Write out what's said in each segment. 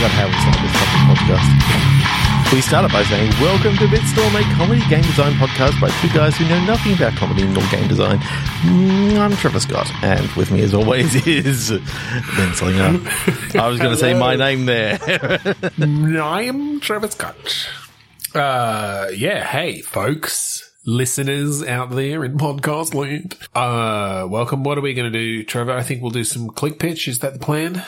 forgot how we started this fucking podcast. We started by saying, Welcome to Bitstorm, a comedy game design podcast by two guys who know nothing about comedy nor game design. Mm, I'm Trevor Scott, and with me as always is Ben Slinger. I was going to say my name there. I am Trevor Scott. Uh, yeah, hey, folks, listeners out there in podcast land. Uh, welcome. What are we going to do, Trevor? I think we'll do some click pitch. Is that the plan?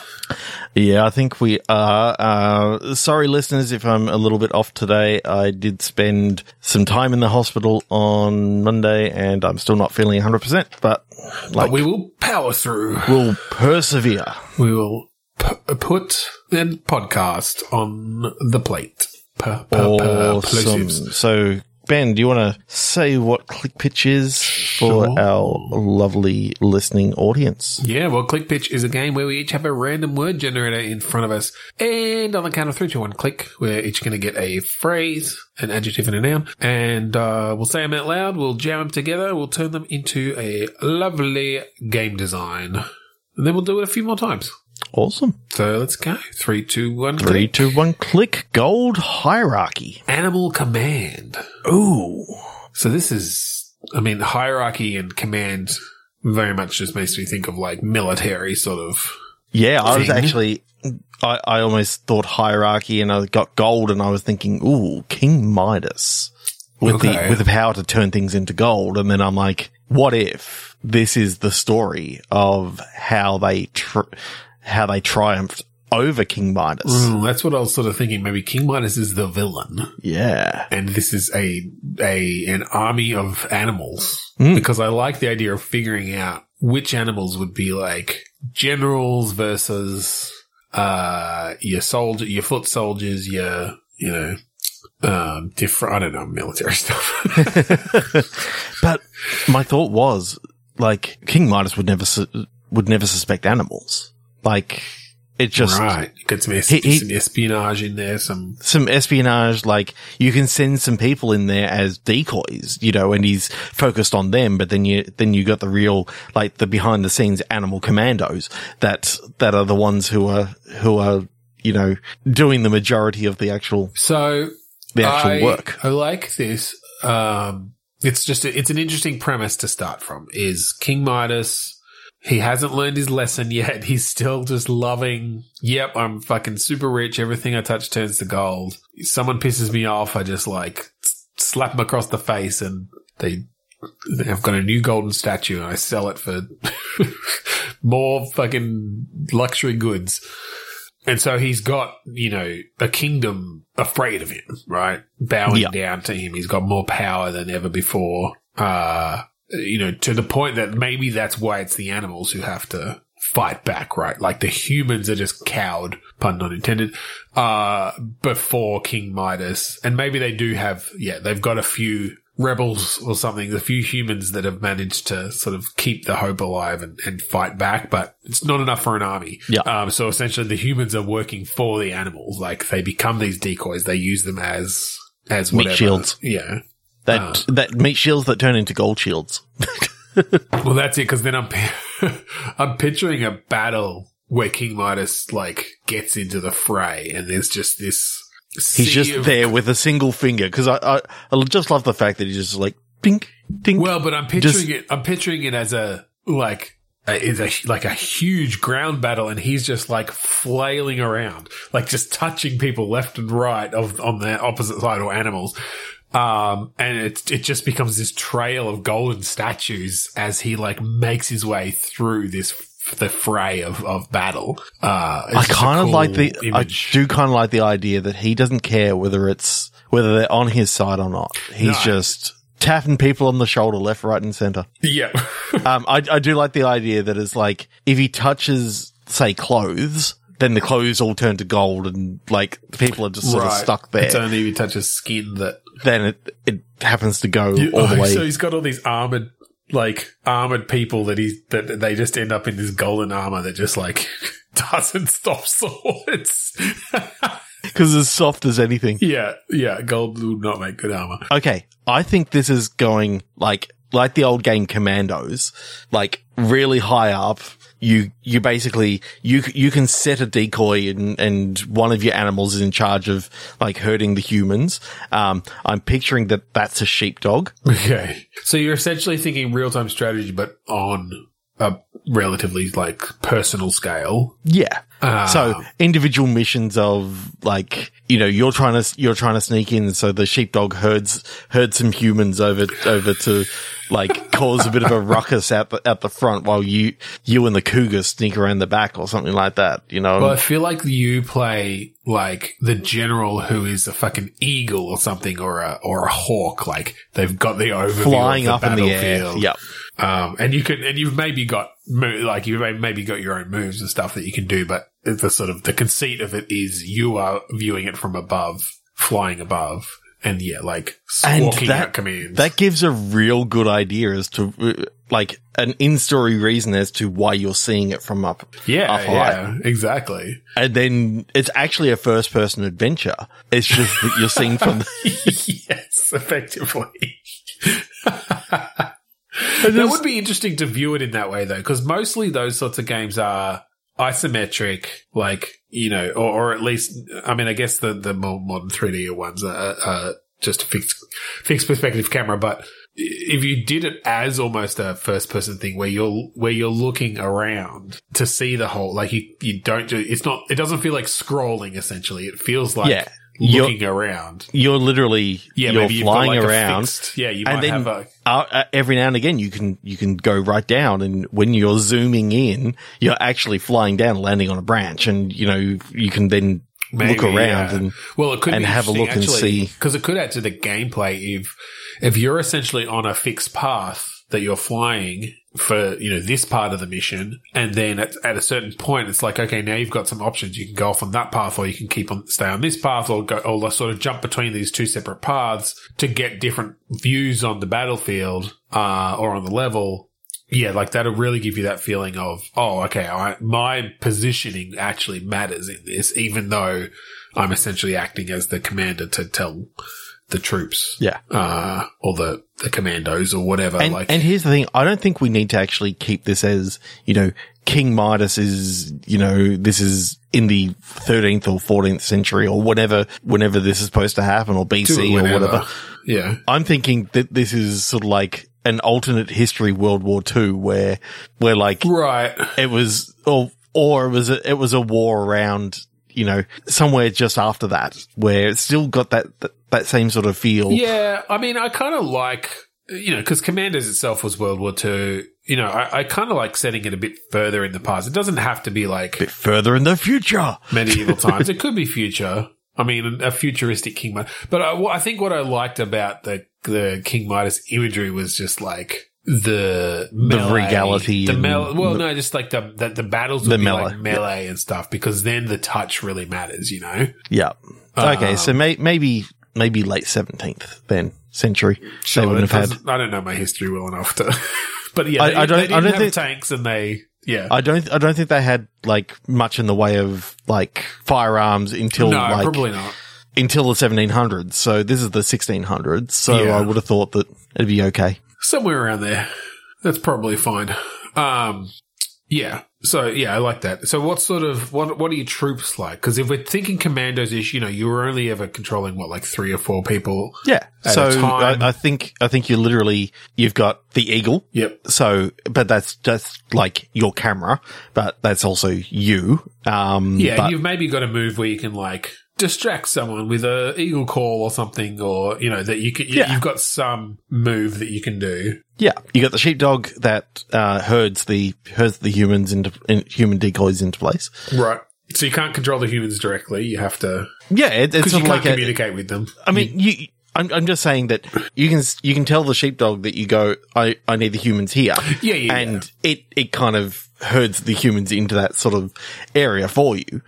yeah, I think we are. Uh, sorry, listeners, if I'm a little bit off today. I did spend some time in the hospital on Monday, and I'm still not feeling 100%, but like, But we will power through. we'll persevere. We will p- put the podcast on the plate. P- p- p- Awesome. plosives. So, Ben, do you want to say what Click Pitch is for Sure. our lovely listening audience? Yeah, well, Click Pitch is a game where we each have a random word generator in front of us. And on the count of three, two, one, click, we're each going to get a phrase, an adjective and a noun. And uh, we'll say them out loud, we'll jam them together, we'll turn them into a lovely game design. And then we'll do it a few more times. Awesome. So let's go. Three, two, one, Three, click. two, one, click. Gold hierarchy. Animal Command. Ooh. So this is, I mean, hierarchy and command very much just makes me think of like military sort of Yeah, I was actually, I, I almost thought hierarchy and I got gold and I was thinking, ooh, King Midas with Okay. the, with the power to turn things into gold. And then I'm like, what if this is the story of how they, tr- how they triumphed over King Midas? Mm, that's what I was sort of thinking. Maybe King Midas is the villain, Yeah. and this is a a an army of animals. Mm. Because I like the idea of figuring out which animals would be like generals versus uh your soldier, your foot soldiers, your you know um different. I don't know military stuff. But my thought was like King Midas would never, su- would never suspect animals. Like it just, right, You get some, es- He- he- some espionage in there. Some some espionage, like you can send some people in there as decoys, you know, and he's focused on them, but then you, then you got the real, like the behind the scenes animal commandos that, that are the ones who are, who are, you know, doing the majority of the actual, so the actual I, work. I like this. Um, it's just a, it's an interesting premise to start from. Is King Midas? He hasn't learned his lesson yet. He's still just loving. Yep, I'm fucking super rich. Everything I touch turns to gold. Someone pisses me off, I just like slap them across the face, and they. I've got a new golden statue, and I sell it for more fucking luxury goods. And so he's got, you know, a kingdom afraid of him, right? Bowing Yeah. down to him. He's got more power than ever before. Uh, you know, to the point that maybe that's why it's the animals who have to fight back, right? Like the humans are just cowed, pun not intended, uh, before King Midas. And maybe they do have, yeah, they've got a few rebels or something, a few humans that have managed to sort of keep the hope alive and, and fight back, but it's not enough for an army. Yeah. Um, so essentially the humans are working for the animals. Like they become these decoys. They use them as, as Meat shields. Yeah. That, uh, that meat shields that turn into gold shields. Well, that's it. Cause then I'm, I'm picturing a battle where King Midas like gets into the fray and there's just this. He's just of- there with a single finger. Cause I, I, I just love the fact that he's just like, dink, dink. Well, but I'm picturing Just- it. I'm picturing it as a like is a like a huge ground battle, and he's just like flailing around, like just touching people left and right of on the opposite side or animals. Um, and it it just becomes this trail of golden statues as he like makes his way through this the fray of, of battle. Uh, I kind of cool like the, image. I do kind of like the idea that he doesn't care whether it's, whether they're on his side or not. He's No. just tapping people on the shoulder, left, right, and center. yeah. Um, I, I do like the idea that it's like, if he touches, say, clothes, then the clothes all turn to gold and like people are just sort of stuck there. It's only if you touch touches skin that then it, it happens to go You- all the way. So he's got all these armored, like armored people that he that they just end up in this golden armor that just like doesn't stop swords. Cause as soft as anything. yeah, yeah. Gold would not make good armor. Okay. I think this is going like, like the old game Commandos, like really high up. You, you basically, you, you can set a decoy and, and one of your animals is in charge of like herding the humans. Um, I'm picturing that that's a sheepdog. Okay. So you're essentially thinking real time strategy, but on a relatively like personal scale. Yeah. Ah. So individual missions of like, you know, you're trying to, you're trying to sneak in. So the sheepdog herds, herds some humans over, over to like cause a bit of a ruckus out the, at the front while you, you and the cougar sneak around the back or something like that, you know? Well, I feel like you play like the general who is a fucking eagle or something or a, or a hawk. Like they've got the overview flying the up in the air. Yep. Um, and you can, and you've maybe got, mo- like, you've maybe got your own moves and stuff that you can do, but the sort of, the conceit of it is you are viewing it from above, flying above, and yeah, like, And that- out commands. That gives a real good idea as to, uh, like, an in-story reason as to why you're seeing it from up, yeah, up high. yeah, exactly. And then it's actually a first-person adventure. It's just that you're seeing from the, yes, effectively. that would be interesting to view it in that way, though, because mostly those sorts of games are isometric, like you know, or, or at least, I mean, I guess the the more modern 3D ones are, are just a fixed fixed perspective camera, but if you did it as almost a first person thing where you're where you're looking around to see the whole like you you don't do it's not it doesn't feel like scrolling essentially it feels like Yeah. You're- looking around you're literally, yeah, you're flying like around. Fixed, yeah, you And might then- have a uh, every now and again you can you can go right down and when you're zooming in you're actually flying down landing on a branch and you know you can then maybe, look around yeah. and well, it could and have a look and see. because it could add to the gameplay if if you're essentially on a fixed path that you're flying for you know this part of the mission, and then at, at a certain point it's like okay now you've got some options. You can go off on that path or you can keep on stay on this path or go or sort of jump between these two separate paths to get different views on the battlefield uh, or on the level. Yeah, like that'll really give you that feeling of, oh, okay, I, my positioning actually matters in this, even though I'm essentially acting as the commander to tell the troops, yeah uh, or the, the commandos or whatever. and, like, and here's the thing i don't think we need to actually keep this as you know king midas is you know this is in the 13th or 14th century or whatever whenever this is supposed to happen or bc or whatever Yeah. i'm thinking that this is sort of like an alternate history world war ii where where like Right. it was or or it was a, it was a war around you know somewhere just after that where it still got that that, that same sort of feel Yeah. I mean, I kind of like, you know, because Commandos itself was World War II. You know, I, I kind of like setting it a bit further in the past. It doesn't have to be like bit further in the future medieval times. It could be future. I mean, a futuristic King Midas. But I, I think what I liked about the the King Midas imagery was just like the melee, regality The and mel- well, the- no, just like the the, the battles The melee, like melee and stuff because then the touch really matters. You know, yeah okay Um, so may, maybe maybe late 17th then century they wouldn't have had I don't know my history well enough to. but yeah, I- they, I don't- I don't have think- tanks and they yeah. I don't I don't think they had like much in the way of like firearms until no, like probably not. until the 1700s so this is the 1600s so Yeah. I would have thought that it'd be okay somewhere around there. That's probably fine. Um, yeah. So yeah, I like that. So what sort of what what are your troops like? Because if we're thinking commandos ish, you know, you were only ever controlling what like three or four people. Yeah. So. I, I think I think you literally you've got the eagle. Yep. So, but that's just like your camera, but that's also you. Um, Yeah, but- you've maybe got a move where you can like distract someone with a eagle call or something, or you know that you can. You, Yeah. You've got some move that you can do. yeah, you got the sheepdog that uh, herds the herds the humans into in, human decoys into place. Right. So you can't control the humans directly. You have to Yeah, it, it's you can't like a, communicate with them. I mean, you. I'm, I'm just saying that you can you can tell the sheepdog that you go. I, I need the humans here. Yeah, yeah, and it it kind of herds the humans into that sort of area for you.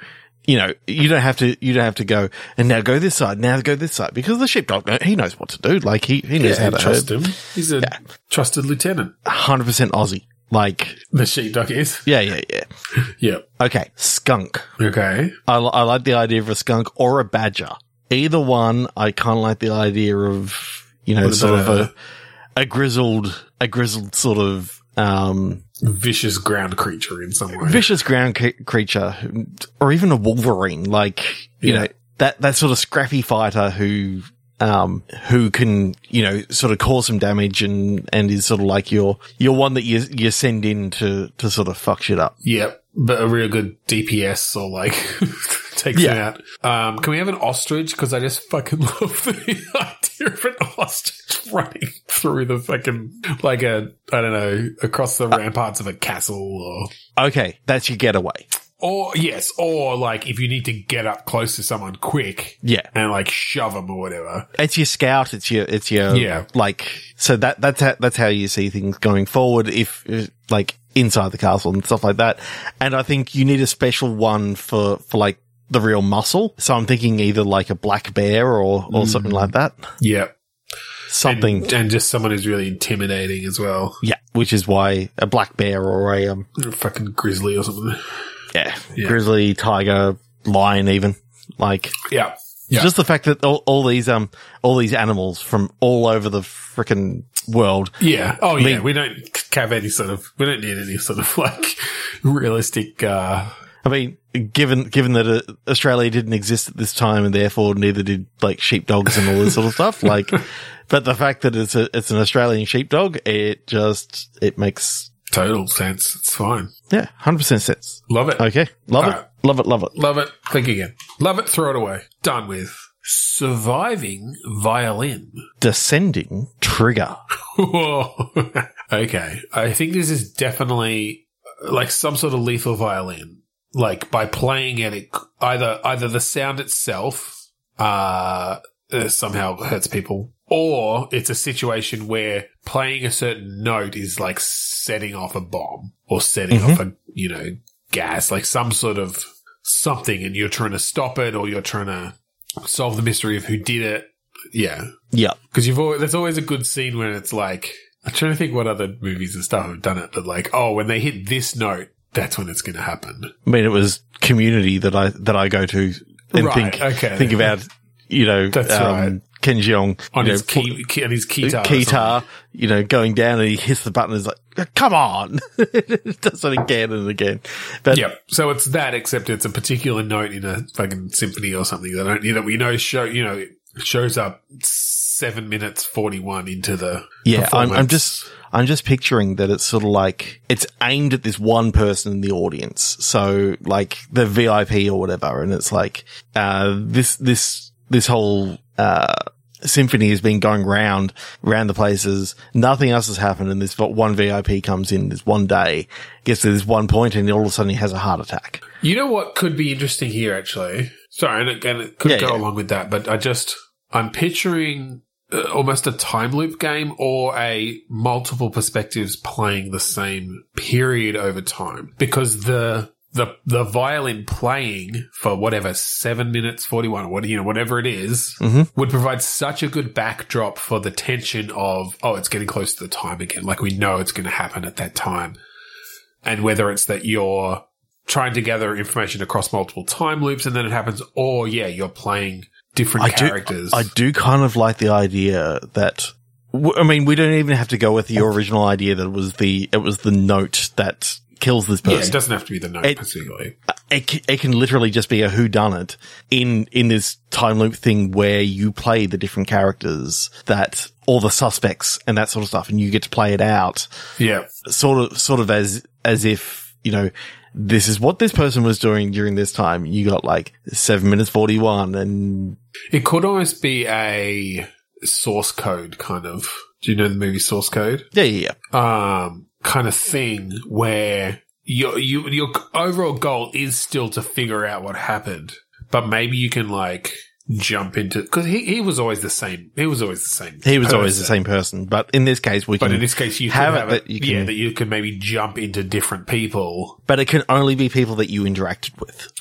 You know, you don't have to you don't have to go and now go this side, now go this side because the sheepdog he knows what to do. Like he he knows Yeah, how to trust herd. him. He's a trusted lieutenant. Hundred percent Aussie. Like The sheepdog is. yeah, yeah, yeah. Yep. Okay, skunk. Okay. I, I like the idea of a skunk or a badger. Either one, I kind of like the idea of, you know, sort of a, a grizzled, a grizzled sort of um, Vicious ground creature in some way. vicious ground c- creature, or even a Wolverine, like you Yeah. know that that sort of scrappy fighter who um who can you know sort of cause some damage and and is sort of like your your one that you you send in to to sort of fuck shit up. Yep. But a real good DPS or like takes Yeah. it out. Um, can we have an ostrich? Because I just fucking love the idea of an ostrich running through the fucking like a I don't know across the ramparts of a castle or Okay, that's your getaway. or yes or like if you need to get up close to someone quick Yeah. and like shove them or whatever. It's your scout. It's your, it's your, Yeah. like, so that, that's how, that's how you see things going forward if, if, like, inside the castle and stuff like that. And I think you need a special one for, for like the real muscle. So I'm thinking either like a black bear or, or something like that. Yep. Something. And, and just someone who's really intimidating as well. yeah. Which is why a black bear or a, um, Fucking grizzly or something. yeah, Yeah. grizzly, tiger, lion even. Like, Yeah. Yeah. just the fact that all, all these, um, all these animals from all over the freaking world Yeah. Oh, yeah. we don't have any sort of, we don't need any sort of like realistic, uh, I mean, given given that uh, Australia didn't exist at this time, and therefore neither did like sheepdogs and all this sort of stuff. Like, but the fact that it's a it's an Australian sheepdog, it just it makes total sense. It's fine. yeah, hundred percent sense. Love it. Okay, love it, love it, love it. Love it. Think again. Love it. Throw it away. Done with. Surviving violin. Descending trigger. Okay. I think this is definitely like some sort of lethal violin. Like by playing it, it either either the sound itself uh, uh, somehow hurts people, or it's a situation where playing a certain note is like setting off a bomb or setting off a you know gas, like some sort of something, and you're trying to stop it or you're trying to solve the mystery of who did it. Yeah, Yeah, because you've always, there's always a good scene when it's like, I'm trying to think what other movies and stuff have done it, but like, oh, when they hit this note, that's when it's going to happen. I mean, it was Community that I that I go to and Right, think okay. think about you know That's um, right. Ken Jeong On his know, key, key, on his keytar. or Keytar, you know, going down and he hits the button and is like, come on. it does it again and again. But. Yep. So it's that, except it's a particular note in a fucking symphony or something that I don't, that we know show, you know, shows up seven minutes 41 into the. yeah, I'm, I'm just, I'm just picturing that it's sort of like, it's aimed at this one person in the audience. So like the VIP or whatever. And it's like, uh, this, this, this whole, uh, symphony has been going round, round the places. Nothing else has happened. And this one VIP comes in this one day, gets to this one point and all of a sudden he has a heart attack. You know what could be interesting here, actually? Sorry, and it, and it could Yeah, go yeah. along with that, but I just, I'm picturing uh, almost a time loop game or a multiple perspectives playing the same period over time because the, the, the violin playing for whatever, seven minutes, 41, what, you know, whatever it is, would provide such a good backdrop for the tension of, oh, it's getting close to the time again. Like we know it's going to happen at that time. And whether it's that you're trying to gather information across multiple time loops and then it happens, or yeah, you're playing different I do- characters. I do kind of like the idea that. I mean, we don't even have to go with the original idea that it was the it was the note that kills this person. yeah, it doesn't have to be the note It- particularly. It, it can literally just be a who done it in in this time loop thing where you play the different characters that all the suspects and that sort of stuff, and you get to play it out Yeah. sort of sort of as as if you know this is what this person was doing during this time. You got like seven minutes forty one, and It could almost be a source code kind of. Do you know the movie Source Code? yeah, yeah, yeah. um, kind of thing where your you, your overall goal is still to figure out what happened, but maybe you can like jump into because he, he was always the same. He was always the same. He was always the same person, but in this case, we But can in this case, you have could it have that it, you yeah, can- that you can maybe jump into different people. but it can only be people that you interacted with.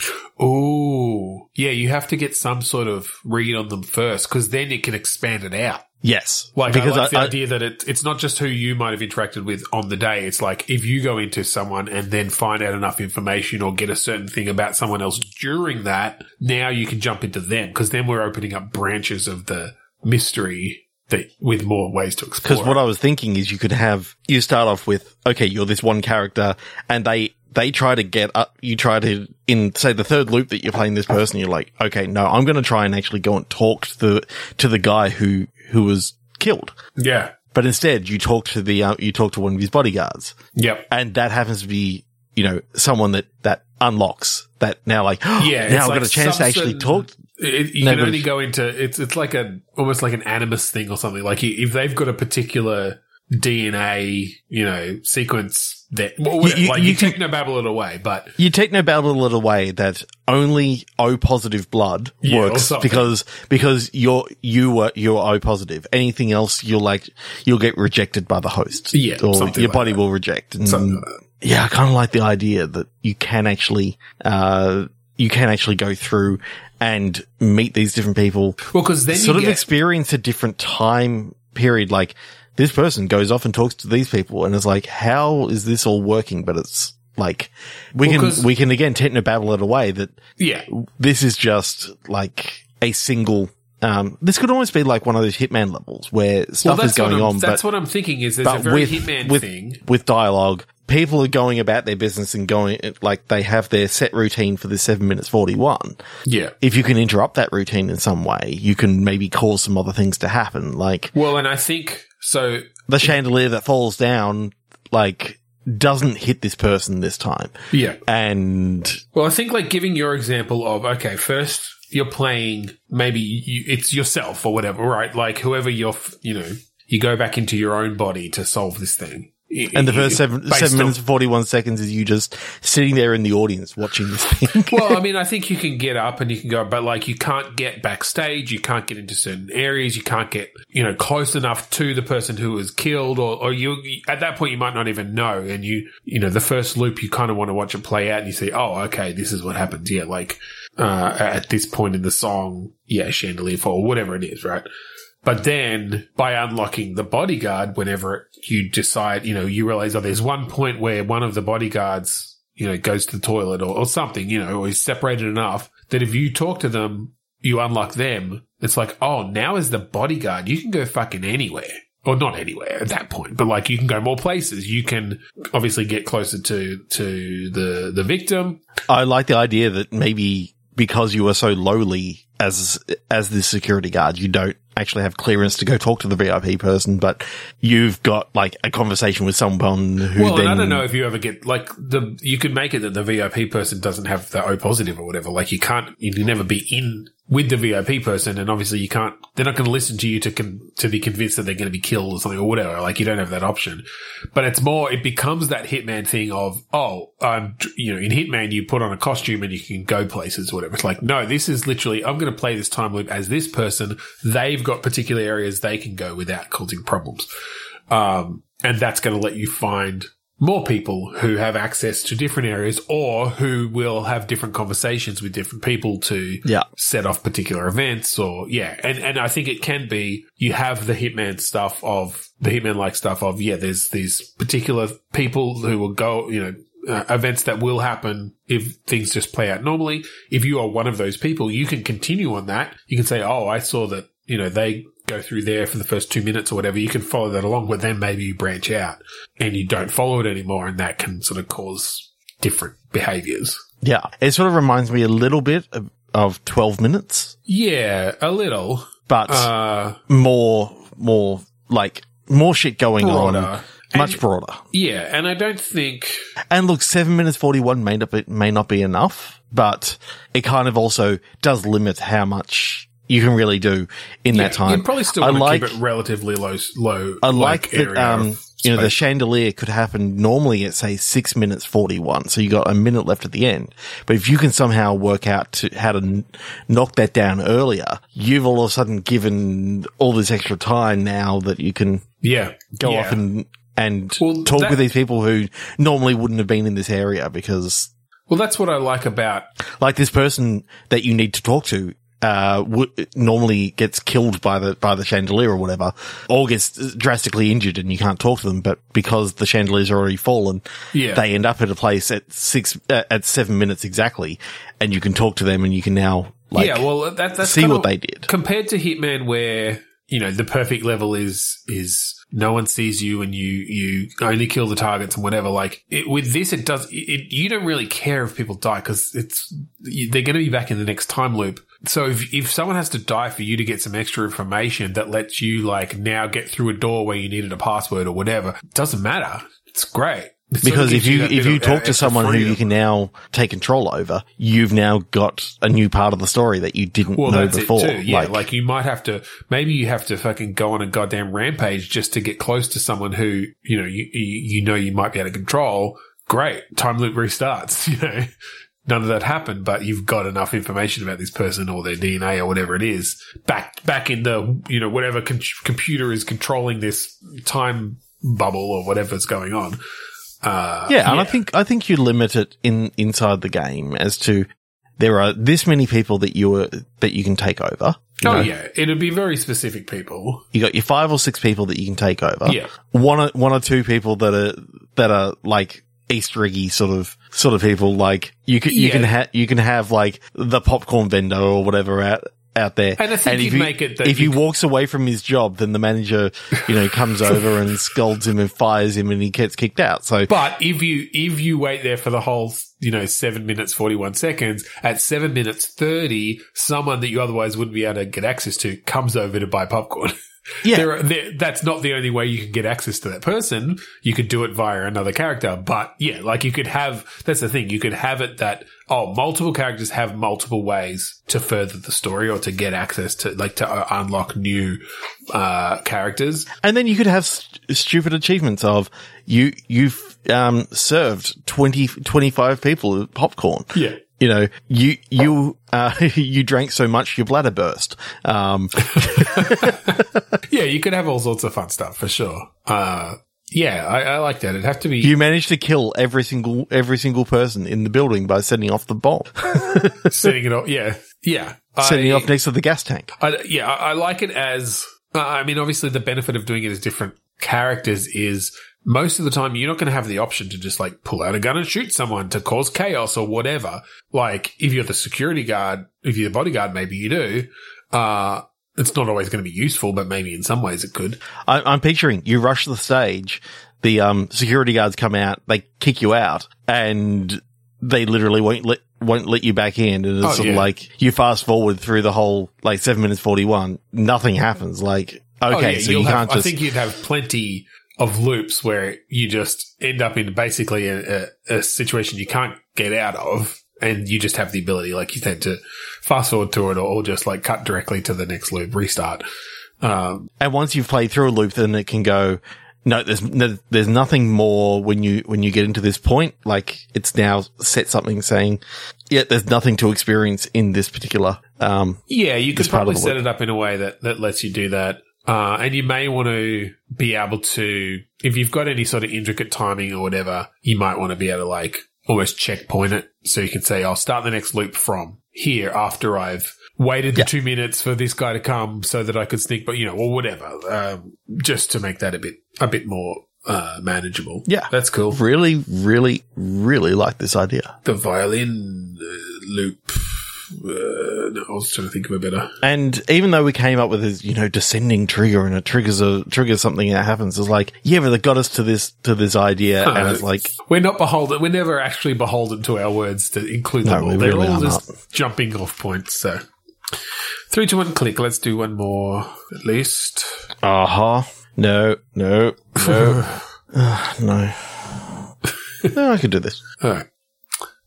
Ooh, yeah, you have to get some sort of read on them first because then you can expand it out. Yes, Like, because I like the I, I- idea that it, it's not just who you might have interacted with on the day. It's like if you go into someone and then find out enough information or get a certain thing about someone else during that, now you can jump into them because then we're opening up branches of the mystery that with more ways to explore. Because what I was thinking is you could have, you start off with, okay, you're this one character and they, they try to get up, you try to, in say the third loop that you're playing this person, you're like, okay, no, I'm going to try and actually go and talk to the, to the guy who, who was killed. yeah, But instead you talk to the, uh, you talk to one of his bodyguards yep, and that happens to be, you know, someone that, that unlocks that now like, yeah. now I've like got a chance to actually talk. It, you No, can only go into it's it's like a almost like an animus thing or something. Like if they've got a particular DNA, you know, sequence that well, You- like you you, can- technobabble it away, but You technobabble it away that only O positive blood Yeah, works because because you're you were you're O positive. Anything else you'll like you'll get rejected by the host. Yeah, or something your like body that. will reject. And something like that. yeah, I kind of like the idea that you can actually uh you can actually go through and meet these different people, Well, because then you sort of get experience a different time period. Like this person goes off and talks to these people, and it's like, how is this all working? But it's like we Well, can we can again technobabble it away that yeah, this is just like a single. Um, this could almost be like one of those Hitman levels where stuff is that's what going I'm, on, That's but what I'm thinking. Is there's a very with Hitman with thing. with dialogue. People are going about their business and going like they have their set routine for the seven minutes forty one. Yeah. If you can interrupt that routine in some way, you can maybe cause some other things to happen. Like Well, and I think so. the chandelier that falls down, like doesn't hit this person this time, Yeah. and Well, I think like giving your example of okay, first you're playing maybe you, it's yourself or whatever, right? Like whoever you're, you know, you go back into your own body to solve this thing. And the first seven seven minutes and forty one seconds is you just sitting there in the audience watching this thing. well, I mean, I think you can get up and you can go, but like you can't get backstage, you can't get into certain areas, you can't get, you know, close enough to the person who was killed or, or you, at that point you might not even know. And you, you know, the first loop, you kind of want to watch it play out and you say, oh, okay, this is what happens. Yeah. Like, uh, at this point in the song, yeah, chandelier fall, whatever it is, right? But then by unlocking the bodyguard, whenever you decide, you know, you realize, oh, there's one point where one of the bodyguards, you know, goes to the toilet or, or something, you know, or is separated enough that if you talk to them, you unlock them. It's like, oh, now as the bodyguard, you can go fucking anywhere. Or not anywhere at that point, but like you can go more places. You can obviously get closer to, to the, the victim. I like the idea that maybe because you are so lowly as as the security guard, you don't actually have clearance to go talk to the VIP person, but you've got like a conversation with someone who Well, then and I don't know if you ever get like the you could make it that the VIP person doesn't have the O positive or whatever. Like you can't, you can never be in with the VIP person, and obviously you can't. They're not going to listen to you to con- to be convinced that they're going to be killed or something or whatever. Like you don't have that option. But it's more. It becomes that Hitman thing of oh, um, you know, in Hitman you put on a costume and you can go places or whatever. It's like no, this is literally I'm going to play this time loop as this person. They've got particular areas they can go without causing problems. Um, and that's going to let you find more people who have access to different areas or who will have different conversations with different people to Yeah. set off particular events or yeah. And, and I think it can be, you have the Hitman stuff of the Hitman like stuff of, yeah, there's these particular people who will go, you know, uh, events that will happen if things just play out normally. If you are one of those people, you can continue on that. You can say, Oh, I saw that, you know, they go through there for the first two minutes or whatever. You can follow that along, but then maybe you branch out and you don't follow it anymore. And that can sort of cause different behaviors. Yeah. It sort of reminds me a little bit of, of 12 minutes, Yeah, a little. but Uh, more, more like more shit going on. Much And- broader. Yeah, and I don't think And look, seven minutes 41 may not be, may not be enough, but it kind of also does limit how much you can really do in that time. You can probably still I like, keep it relatively low. Low. I like that, area um, you know, the chandelier could happen normally at say six minutes 41. So you got a minute left at the end. But if you can somehow work out to how to n- knock that down earlier, you've all of a sudden given all this extra time now that you can yeah go yeah. off and, and Well, talk that- with these people who normally wouldn't have been in this area because Well, that's what I like about like this person that you need to talk to uh w- normally gets killed by the by the chandelier or whatever or gets drastically injured and you can't talk to them but because the chandelier's already fallen Yeah. they end up at a place at 6 uh, at 7 minutes exactly and you can talk to them and you can now like yeah. Well, that, that's see what they did. compared to Hitman, where you know, the perfect level is, is no one sees you and you, you only kill the targets and whatever. Like it, with this, it does, it, you don't really care if people die because it's, they're going to be back in the next time loop. So if, if someone has to die for you to get some extra information that lets you like now get through a door where you needed a password or whatever, it doesn't matter. It's great. It because if gives you if you of uh, talk to someone who you can now take control over, you've now got a new part of the story that you didn't Well, know before. Yeah, like, you might have to, maybe you have to fucking go on a goddamn rampage just to get close to someone who you know you you, you know you might be able to control. Great, time loop restarts. You know, none of that happened, but you've got enough information about this person or their DNA or whatever it is back back in the you know whatever con- computer is controlling this time bubble or whatever's going on. Uh, yeah, and I think I think you limit it in inside the game as to there are this many people that you are that you can take over. Oh know. yeah, it'd be very specific people. You got your five or six people that you can take over. Yeah. One or one or two people that are that are like Easter eggy sort of sort of people. Like you can you Yeah. can have you can have like the popcorn vendor or whatever out out there. And I think if you'd you, make it that if he walks away from his job, then the manager, you know, comes over and scolds him and fires him, and he gets kicked out. So But if you if you wait there for the whole you know seven minutes forty one seconds, at seven minutes thirty, someone that you otherwise wouldn't be able to get access to comes over to buy popcorn. yeah, There, are, there, that's not the only way you can get access to that person. You could do it via another character, but yeah, like you could have. That's the thing. You could have it that oh, multiple characters have multiple ways to further the story or to get access to like to uh, unlock new uh characters. And then you could have st- stupid achievements of you, you've, um, served 20, 25 people popcorn. Yeah. You know, you, you, uh, you drank so much your bladder burst. Um, Yeah, you could have all sorts of fun stuff for sure. Uh, yeah, I, I like that. It'd have to be you managed to kill every single, every single person in the building by setting off the bomb, setting it off. Yeah, yeah. setting it I- off next to the gas tank. I, yeah, I, I like it as. Uh, I mean, obviously, the benefit of doing it as different characters is most of the time you're not going to have the option to just like pull out a gun and shoot someone to cause chaos or whatever. Like if you're the security guard, if you're the bodyguard, maybe you do. Uh, it's not always going to be useful, but maybe in some ways it could. I, I'm picturing you rush the stage, the um, security guards come out, they kick you out, and they literally won't let won't let you back in. And it's Oh, sort of yeah. like you fast forward through the whole like seven minutes forty one, nothing happens. Like Oh, okay, yeah, so you'll you can't just I think you'd have plenty of loops where you just end up in basically a, a, a situation you can't get out of, and you just have the ability, like you said, to fast forward to it or just like cut directly to the next loop, restart. Um, and once you've played through a loop, then it can go. No, there's no, there's nothing more when you when you get into this point. Like it's now set something saying, yeah, there's nothing to experience in this particular. Um, yeah, you could It's part of probably set it up in a way that that lets you do that. Uh, and you may want to be able to, if you've got any sort of intricate timing or whatever, you might want to be able to like almost checkpoint it. So you can say, I'll start the next loop from here after I've waited the Yeah. two minutes for this guy to come so that I could sneak, but you know, or whatever, um, just to make that a bit, a bit more, uh, manageable. Yeah. That's cool. really, really, really like this idea. The violin uh, loop. Uh, no, I was trying to think of a better. And even though we came up with this, you know, descending trigger and it triggers a triggers something that happens, it's like, yeah, but they got us to this to this idea, and it's like, We're not beholden. We're never actually beholden to our words to include No, them all. They're really all just jumping off points. So three to one click. Let's do one more at least. uh huh, no, no, no, uh, no. no, I could do this. All right.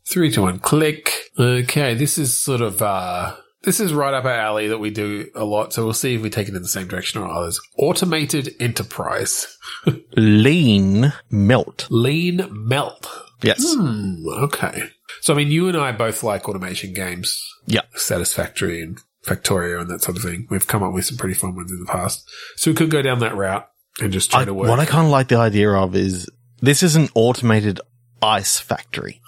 Three to one click. Okay, this is sort of uh this is right up our alley that we do a lot, so we'll see if we take it in the same direction or others. Automated enterprise. Lean melt. Lean melt. Yes. Hmm, okay. So I mean you and I both like automation games. Yeah. Satisfactory and Factorio and that sort of thing. We've come up with some pretty fun ones in the past. So we could go down that route and just try I, to work. what I kind of like the idea of is this is an automated ice factory.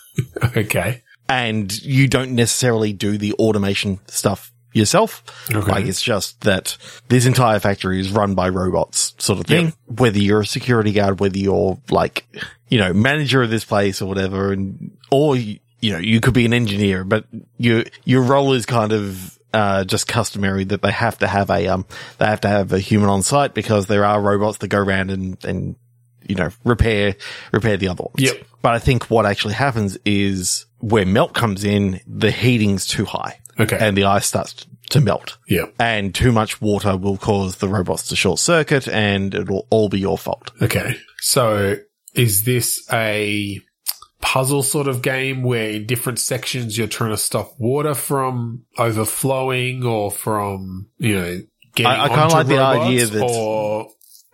okay. And you don't necessarily do the automation stuff yourself. Okay. Like it's just that this entire factory is run by robots sort of thing. Whether you're a security guard, whether you're like, you know, manager of this place or whatever, and, or, you you know, you could be an engineer, but your, your role is kind of uh, just customary that they have to have a um they have to have a human on site because there are robots that go around and and you know repair repair the other ones. Yep. But I think what actually happens is where melt comes in, the heating's too high. Okay. And the ice starts to melt. Yeah. And too much water will cause the robots to short circuit and it'll all be your fault. Okay. So is this a puzzle sort of game where in different sections you're trying to stop water from overflowing or from, you know, getting I- I kinda onto like the idea that- or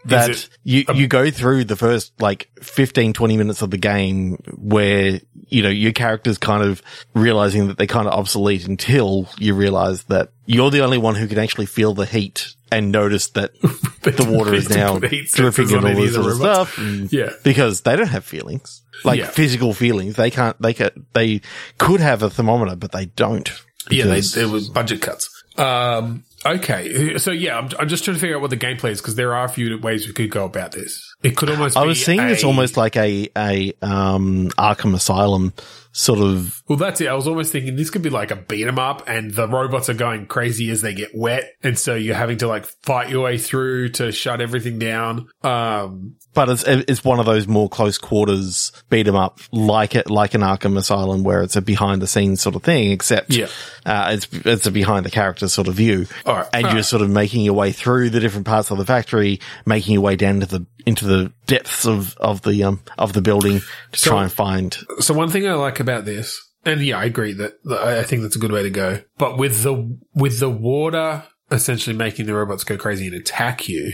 that it you, you go through the first like 15, 20 minutes of the game where, you know, your character's kind of realizing that they're kind of obsolete until you realize that you're the only one who can actually feel the heat and notice that the water is now dripping and all this sort of stuff. Yeah. Because they don't have feelings, like Yeah. physical feelings. They can't, they can, they could have a thermometer, but they don't. Yeah, they, there was budget cuts. Um, okay, so yeah, I'm, I'm just trying to figure out what the gameplay is because there are a few ways we could go about this. It could almost. I was seeing it's a- almost like a, a, um, Arkham Asylum sort of Well, that's it. I was almost thinking this could be like a beat 'em up, and the robots are going crazy as they get wet, and so you're having to like fight your way through to shut everything down. Um, but it's it's one of those more close quarters beat 'em up like it like an Arkham Asylum where it's a behind the scenes sort of thing, except Yeah. uh, it's it's a behind the character sort of view, All right. and All you're right. sort of making your way through the different parts of the factory, making your way down to the into the depths of of the um of the building to So- try and find. So one thing I like about this, and yeah, I agree that that I I think that's a good way to go. But with the with the water essentially making the robots go crazy and attack you,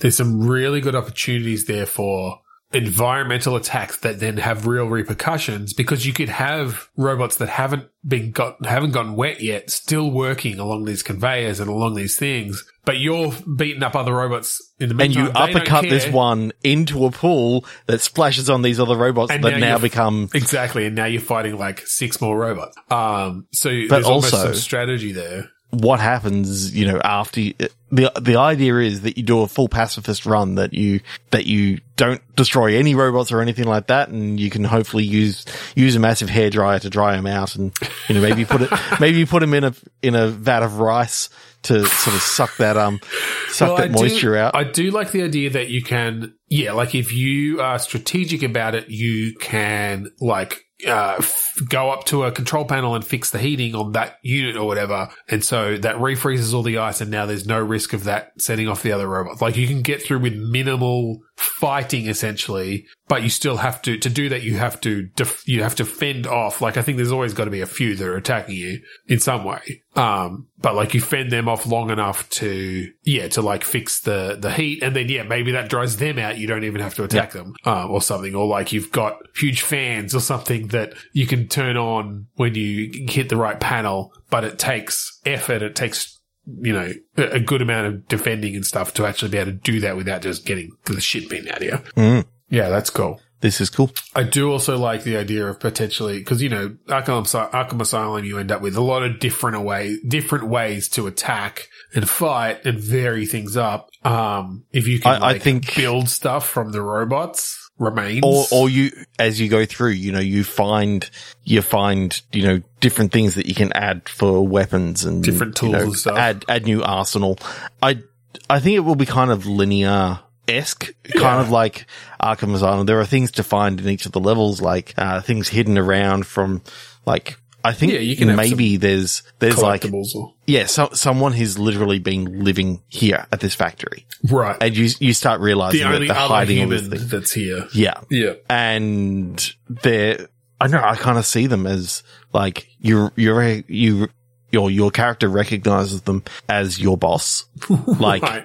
there's some really good opportunities there for environmental attacks that then have real repercussions because you could have robots that haven't been got haven't gotten wet yet still working along these conveyors and along these things but you're beating up other robots in the And you uppercut this one into a pool that splashes on these other robots And that now now, become Exactly, and now you're fighting like six more robots. Um, so But there's almost also- some strategy there. What happens, you know, after you, the the idea is that you do a full pacifist run that you that you don't destroy any robots or anything like that, and you can hopefully use use a massive hairdryer to dry them out, and you know maybe put it maybe you put them in a in a vat of rice to sort of suck that um suck Well, that I do- moisture out. I do like the idea that you can, yeah, like if you are strategic about it, you can like uh, f- go up to a control panel and fix the heating on that unit or whatever, and so that refreezes all the ice, and now there's no risk of that setting off the other robots. Like you can get through with minimal fighting essentially, but you still have to to do that. You have to def- you have to fend off. Like I think there's always got to be a few that are attacking you in some way. Um, but like you fend them off long enough to yeah to like fix the the heat, and then yeah maybe that dries them out. You don't even have to attack them um, or something, or like you've got huge fans or something that you can turn on when you hit the right panel. But it takes effort. It takes you know, a a good amount of defending and stuff to actually be able to do that without just getting the shit beaten out of you. Mm, Yeah, that's cool. This is cool. I do also like the idea of potentially because you know Arkham, Arkham Asylum, you end up with a lot of different way, different ways to attack and fight and vary things up. Um, if you can, I- I think- build stuff from the robots remains, Or, or you, as you go through, you know, you find, you find, you know, different things that you can add for weapons and Different you tools know, and stuff. Add, add new arsenal. I, I think it will be kind of linear esque, kind of like Arkham Asylum. There are things to find in each of the levels, like, uh, things hidden around from, like, I think Yeah, you can maybe there's, there's like, or yeah, so, someone who's literally been living here at this factory. right. And you, you start realizing the that they're other hiding all these human that's here. Yeah Yeah, and they're I know I kind of see them as like you you you your your character recognizes them as your boss, like right.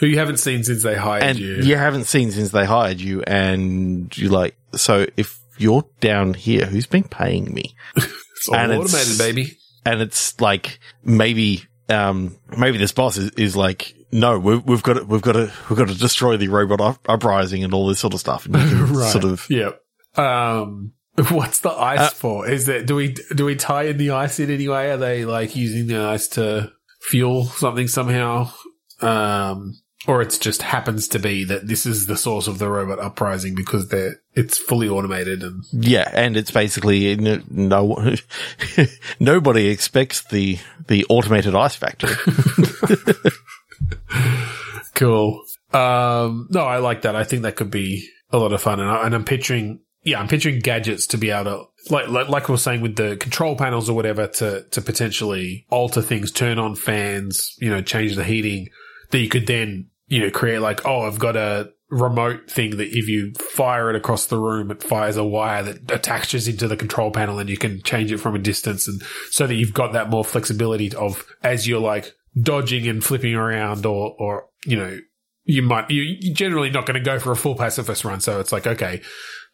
Who you haven't seen since they hired and you. you haven't seen since they hired you, and you're like so if you're down here, who's been paying me? It's all and it's- automated, baby. And it's like maybe um maybe this boss is, is like. No, we've, we've got to, we've got to, we've got to destroy the robot up- uprising and all this sort of stuff. And right. sort of, Yeah. Um, what's the ice Uh, for? Is that do we do we tie in the ice in any way? Are they like using the ice to fuel something somehow? Um, or it's just happens to be that this is the source of the robot uprising because they're it's fully automated and Yeah, and it's basically no, no nobody expects the the automated ice factory. cool. Um, no, I like that. I think that could be a lot of fun, and, I, and I'm picturing, yeah, I'm picturing gadgets to be able to, like, like, like we were saying with the control panels or whatever, to to potentially alter things, turn on fans, you know, change the heating, that you could then, you know, create like, oh, I've got a remote thing that if you fire it across the room, it fires a wire that attaches into the control panel, and you can change it from a distance, and so that you've got that more flexibility of as you're like dodging and flipping around or or you know you might you you're generally not going to go for a full pacifist run. So it's like okay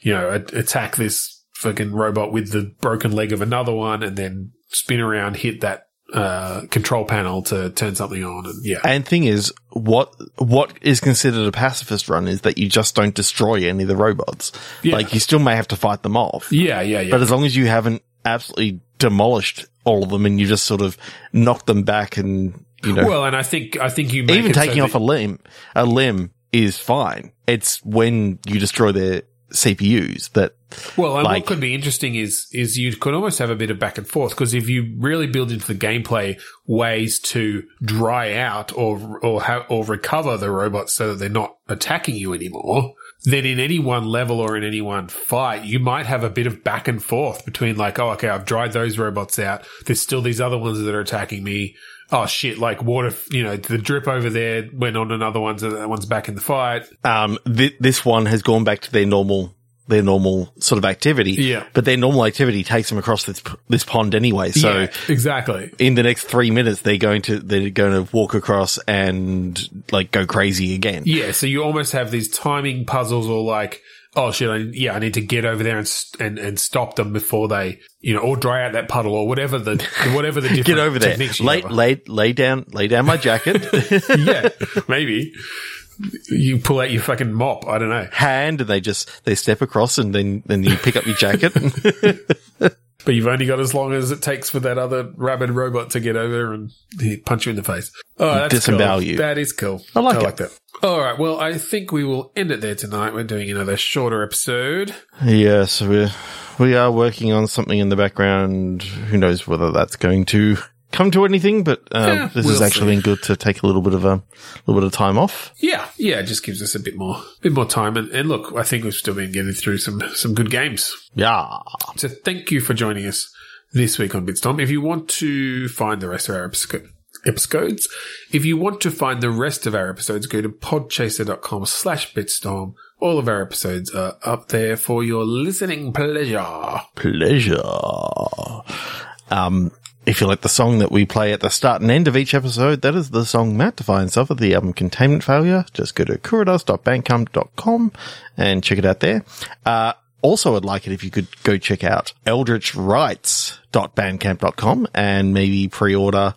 you know attack this fucking robot with the broken leg of another one and then spin around hit that uh control panel to turn something on and yeah and thing is, what what is considered a pacifist run is that you just don't destroy any of the robots. Yeah. Like you still may have to fight them off, yeah yeah yeah but as long as you haven't absolutely demolished all of them and you just sort of knock them back and you know well and i think i think you even it so taking off that- a limb, a limb is fine. It's when you destroy their CPUs that Well, and Like- what could be interesting is is you could almost have a bit of back and forth because if you really build into the gameplay ways to dry out or or ha- or recover the robots so that they're not attacking you anymore, then in any one level or in any one fight, you might have a bit of back and forth between like, oh, okay, I've dried those robots out. There's still these other ones that are attacking me. Oh shit! Like water, you know, the drip over there went on another one, so that one's back in the fight. um th- this one has gone back to their normal their normal sort of activity. Yeah. But their normal activity takes them across this this pond anyway. So yeah, exactly. in the next three minutes, they're going to they're going to walk across and like go crazy again. Yeah, so you almost have these timing puzzles, or like, oh shit, I, yeah, I need to get over there and, and and stop them before they, you know, or dry out that puddle, or whatever the whatever the different Get over there. techniques you Lay, lay, lay down, lay down my jacket. yeah, maybe you pull out your fucking mop. I don't know, hand and they just they step across and then then you pick up your jacket but you've only got as long as it takes for that other rabid robot to get over and punch you in the face. Oh, that's Disembowel cool. you. That is cool. I like it. like that. All right. Well, I think we will end it there tonight. We're doing another shorter episode. yes we we are working on something in the background who knows whether that's going to come to anything but um, Yeah, this we'll has actually been good to take a little bit of a little bit of time off Yeah, yeah, it just gives us a bit more, bit more time. And, and look, I think we've still been getting through some some good games. yeah So thank you for joining us this week on Bitstorm. If you want to find the rest of our episode, episodes, if you want to find the rest of our episodes, go to podchaser.com slash bitstorm. All of our episodes are up there for your listening pleasure. pleasure um if you like the song that we play at the start and end of each episode, that is the song Matt Define suffered the album Containment Failure. Just go to kuridas.bandcamp.com and check it out there. Uh, also, I'd like it if you could go check out eldritchrights.bandcamp.com and maybe pre-order,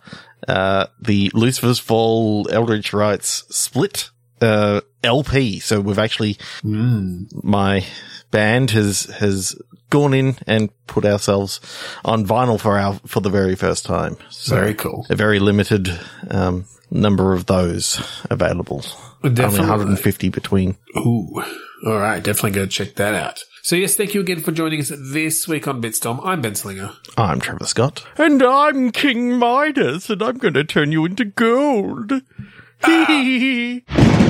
uh, the Lucifer's Fall Eldritch Rights split, uh, LP. So we've actually, my band has, has gone in and put ourselves on vinyl for our, for the very first time. So Very cool. a very limited, um, number of those available. Only Definitely. 150 between. Ooh. All right. Definitely go check that out. So yes, thank you again for joining us this week on Bitstorm. I'm Ben Slinger. I'm Trevor Scott. And I'm King Midas, and I'm going to turn you into gold.